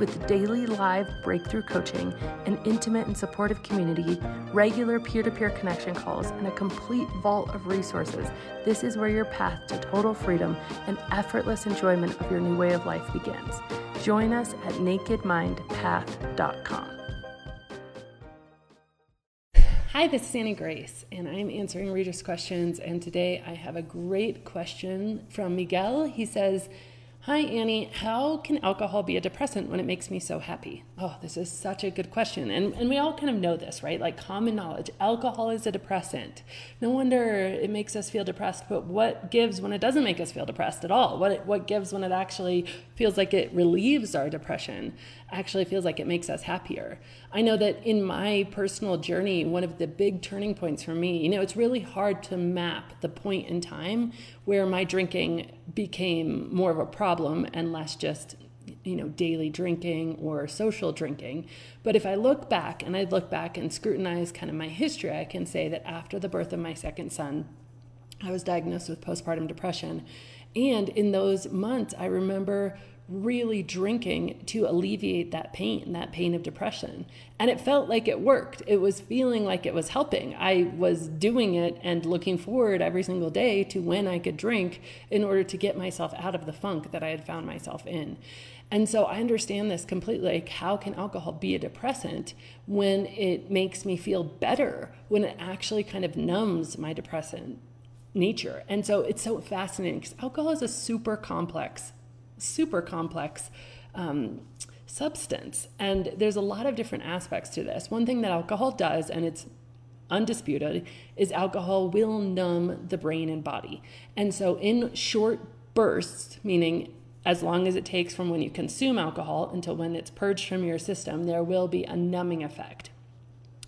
With daily live breakthrough coaching, an intimate and supportive community, regular peer to peer connection calls, and a complete vault of resources, this is where your path to total freedom and effortless enjoyment of your new way of life begins. Join us at nakedmindpath.com. Hi, this is Annie Grace, and I'm answering readers' questions. And today I have a great question from Miguel. He says, Hi, Annie. How can alcohol be a depressant when it makes me so happy? Oh, this is such a good question. And, and we all kind of know this, right? Like common knowledge alcohol is a depressant. No wonder it makes us feel depressed, but what gives when it doesn't make us feel depressed at all? What, what gives when it actually feels like it relieves our depression? actually feels like it makes us happier. I know that in my personal journey, one of the big turning points for me, you know, it's really hard to map the point in time where my drinking became more of a problem and less just you know daily drinking or social drinking. But if i look back and i look back and scrutinize kind of my history i can say that after the birth of my second son i was diagnosed with postpartum depression. And in those months i remember really drinking to alleviate that pain, that pain of depression. And it felt like it worked. It was feeling like it was helping. I was doing it and looking forward every single day to when I could drink in order to get myself out of the funk that I had found myself in. And so I understand this completely. Like, how can alcohol be a depressant when it makes me feel better, when it actually kind of numbs my depressant nature? And so it's so fascinating because alcohol is a super complex super complex um, substance. And there's a lot of different aspects to this. One thing that alcohol does, and it's undisputed, is alcohol will numb the brain and body. And so, in short bursts, meaning as long as it takes from when you consume alcohol until when it's purged from your system, there will be a numbing effect.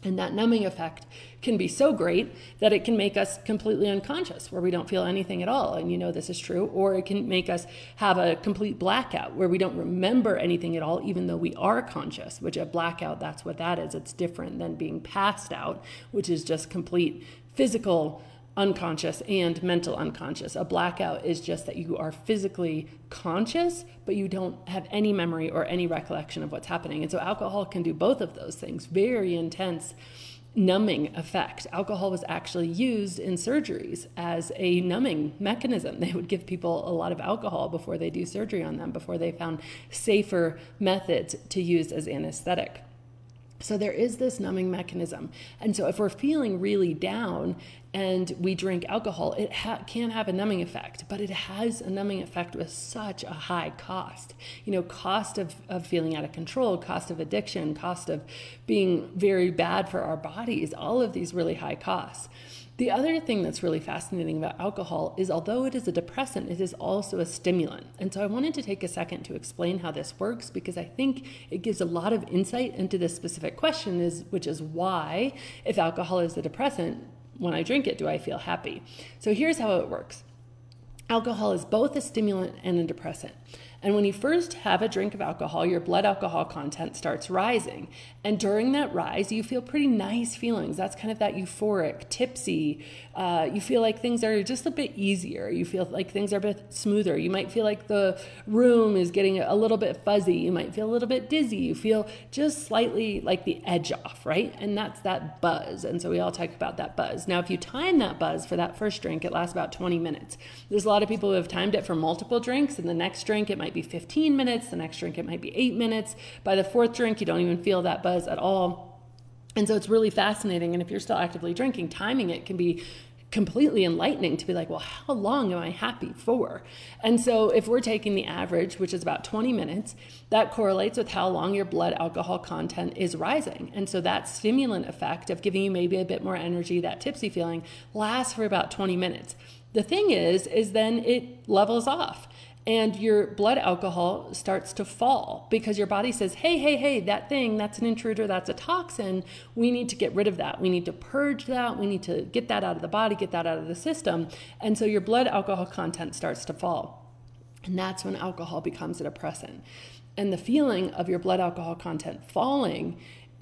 And that numbing effect can be so great that it can make us completely unconscious, where we don't feel anything at all. And you know this is true. Or it can make us have a complete blackout, where we don't remember anything at all, even though we are conscious, which a blackout, that's what that is. It's different than being passed out, which is just complete physical unconscious and mental unconscious. A blackout is just that you are physically conscious, but you don't have any memory or any recollection of what's happening. And so alcohol can do both of those things very intense numbing effect. Alcohol was actually used in surgeries as a numbing mechanism. They would give people a lot of alcohol before they do surgery on them, before they found safer methods to use as anesthetic. So there is this numbing mechanism. And so if we're feeling really down and we drink alcohol, it ha- can have a numbing effect, but it has a numbing effect with such a high cost. You know, cost of, of feeling out of control, cost of addiction, cost of being very bad for our bodies, all of these really high costs. The other thing that's really fascinating about alcohol is although it is a depressant, it is also a stimulant. And so I wanted to take a second to explain how this works because I think it gives a lot of insight into this specific question is which is why if alcohol is a depressant, when I drink it do I feel happy? So here's how it works. Alcohol is both a stimulant and a depressant. And when you first have a drink of alcohol, your blood alcohol content starts rising. And during that rise, you feel pretty nice feelings. That's kind of that euphoric, tipsy. Uh, you feel like things are just a bit easier. You feel like things are a bit smoother. You might feel like the room is getting a little bit fuzzy. You might feel a little bit dizzy. You feel just slightly like the edge off, right? And that's that buzz. And so we all talk about that buzz. Now, if you time that buzz for that first drink, it lasts about 20 minutes. There's a lot of people who have timed it for multiple drinks, and the next drink, it might might be 15 minutes, the next drink it might be eight minutes. By the fourth drink, you don't even feel that buzz at all. And so it's really fascinating. And if you're still actively drinking, timing it can be completely enlightening to be like, well, how long am I happy for? And so if we're taking the average, which is about 20 minutes, that correlates with how long your blood alcohol content is rising. And so that stimulant effect of giving you maybe a bit more energy, that tipsy feeling, lasts for about 20 minutes. The thing is, is then it levels off and your blood alcohol starts to fall because your body says, hey, hey, hey, that thing, that's an intruder, that's a toxin. We need to get rid of that. We need to purge that. We need to get that out of the body, get that out of the system. And so your blood alcohol content starts to fall. And that's when alcohol becomes a depressant. And the feeling of your blood alcohol content falling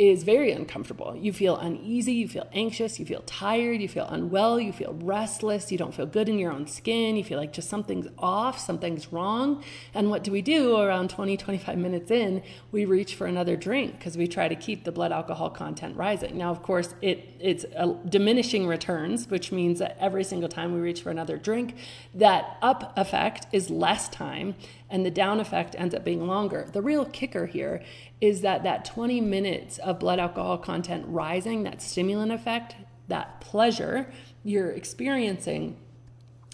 is very uncomfortable. You feel uneasy, you feel anxious, you feel tired, you feel unwell, you feel restless, you don't feel good in your own skin, you feel like just something's off, something's wrong. And what do we do around 20, 25 minutes in? We reach for another drink because we try to keep the blood alcohol content rising. Now, of course, it it's diminishing returns, which means that every single time we reach for another drink, that up effect is less time and the down effect ends up being longer. The real kicker here is that that 20 minutes of blood alcohol content rising, that stimulant effect, that pleasure you're experiencing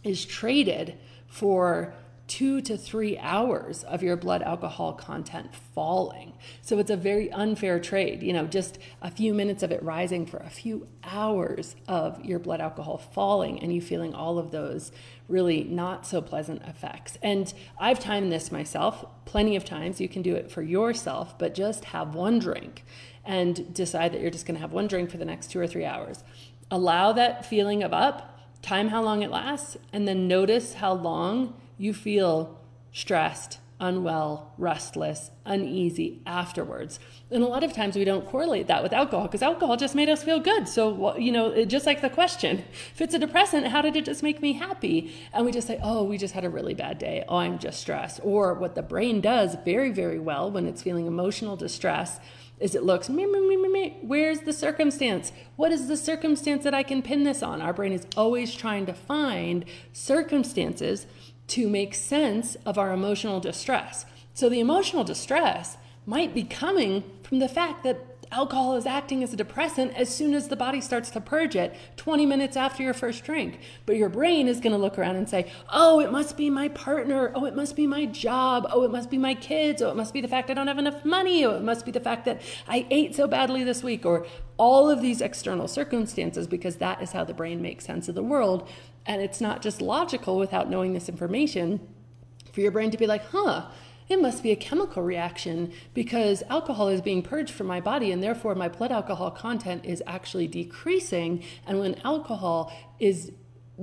is traded for two to three hours of your blood alcohol content falling. So it's a very unfair trade. You know, just a few minutes of it rising for a few hours of your blood alcohol falling and you feeling all of those really not so pleasant effects. And I've timed this myself plenty of times. You can do it for yourself, but just have one drink and decide that you're just going to have one drink for the next two or three hours. Allow that feeling of up, time how long it lasts, and then notice how long you feel stressed, unwell, restless, uneasy afterwards. And a lot of times we don't correlate that with alcohol because alcohol just made us feel good. So, you know, just like the question, if it's a depressant, how did it just make me happy? And we just say, oh, we just had a really bad day. Oh, I'm just stressed. Or what the brain does very, very well when it's feeling emotional distress is it looks. Where's the circumstance? What is the circumstance that I can pin this on? Our brain is always trying to find circumstances to make sense of our emotional distress. So the emotional distress might be coming from the fact that alcohol is acting as a depressant as soon as the body starts to purge it 20 minutes after your first drink. But your brain is going to look around and say, oh, it must be my partner. Oh, it must be my job. Oh, it must be my kids. Oh, it must be the fact I don't have enough money. Oh, it must be the fact that I ate so badly this week. Or all of these external circumstances, because that is how the brain makes sense of the world. And it's not just logical without knowing this information for your brain to be like, huh, it must be a chemical reaction because alcohol is being purged from my body and therefore my blood alcohol content is actually decreasing. And when alcohol is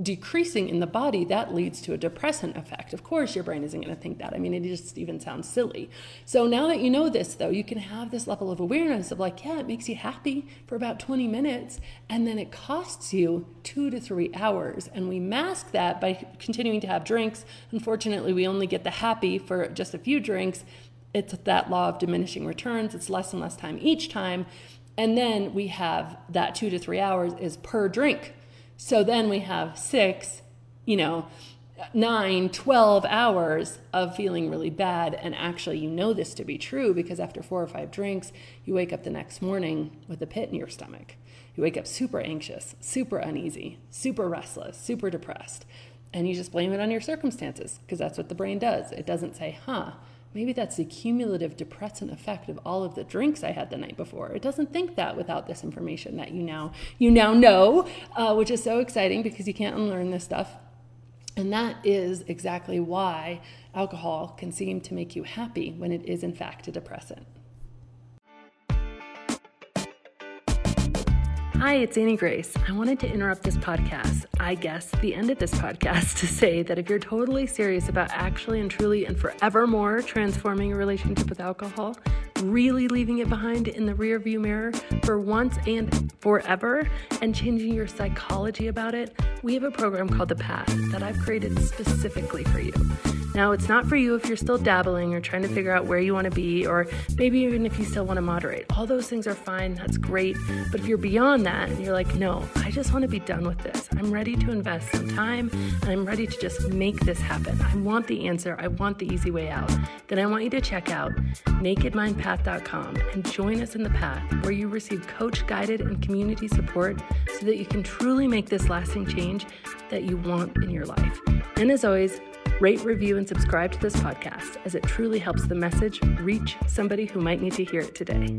decreasing in the body, that leads to a depressant effect. Of course, your brain isn't going to think that. I mean, it just even sounds silly. So now that you know this, though, you can have this level of awareness of like, yeah, it makes you happy for about 20 minutes, and then it costs you two to three hours. And we mask that by continuing to have drinks. Unfortunately, we only get the happy for just a few drinks. It's that law of diminishing returns. It's less and less time each time. And then we have that two to three hours is per drink. So then we have six, you know, nine, 12 hours of feeling really bad. And actually, you know this to be true because after four or five drinks, you wake up the next morning with a pit in your stomach. You wake up super anxious, super uneasy, super restless, super depressed. And you just blame it on your circumstances because that's what the brain does. It doesn't say, huh, maybe that's the cumulative depressant effect of all of the drinks I had the night before. It doesn't think that without this information that you now you now know, uh, which is so exciting because you can't unlearn this stuff. And that is exactly why alcohol can seem to make you happy when it is in fact a depressant. Hi, it's Annie Grace. I wanted to interrupt this podcast, I guess the end of this podcast, to say that if you're totally serious about actually and truly and forevermore transforming your relationship with alcohol, really leaving it behind in the rearview mirror for once and forever, and changing your psychology about it, we have a program called The Path that I've created specifically for you. Now, it's not for you if you're still dabbling or trying to figure out where you want to be, or maybe even if you still want to moderate. All those things are fine, that's great. But if you're beyond that and you're like, no, I just want to be done with this, I'm ready to invest some time and I'm ready to just make this happen. I want the answer, I want the easy way out. Then I want you to check out Naked Mind Path and join us in the path where you receive coach guided and community support so that you can truly make this lasting change that you want in your life. And as always, rate, review, and subscribe to this podcast as it truly helps the message reach somebody who might need to hear it today.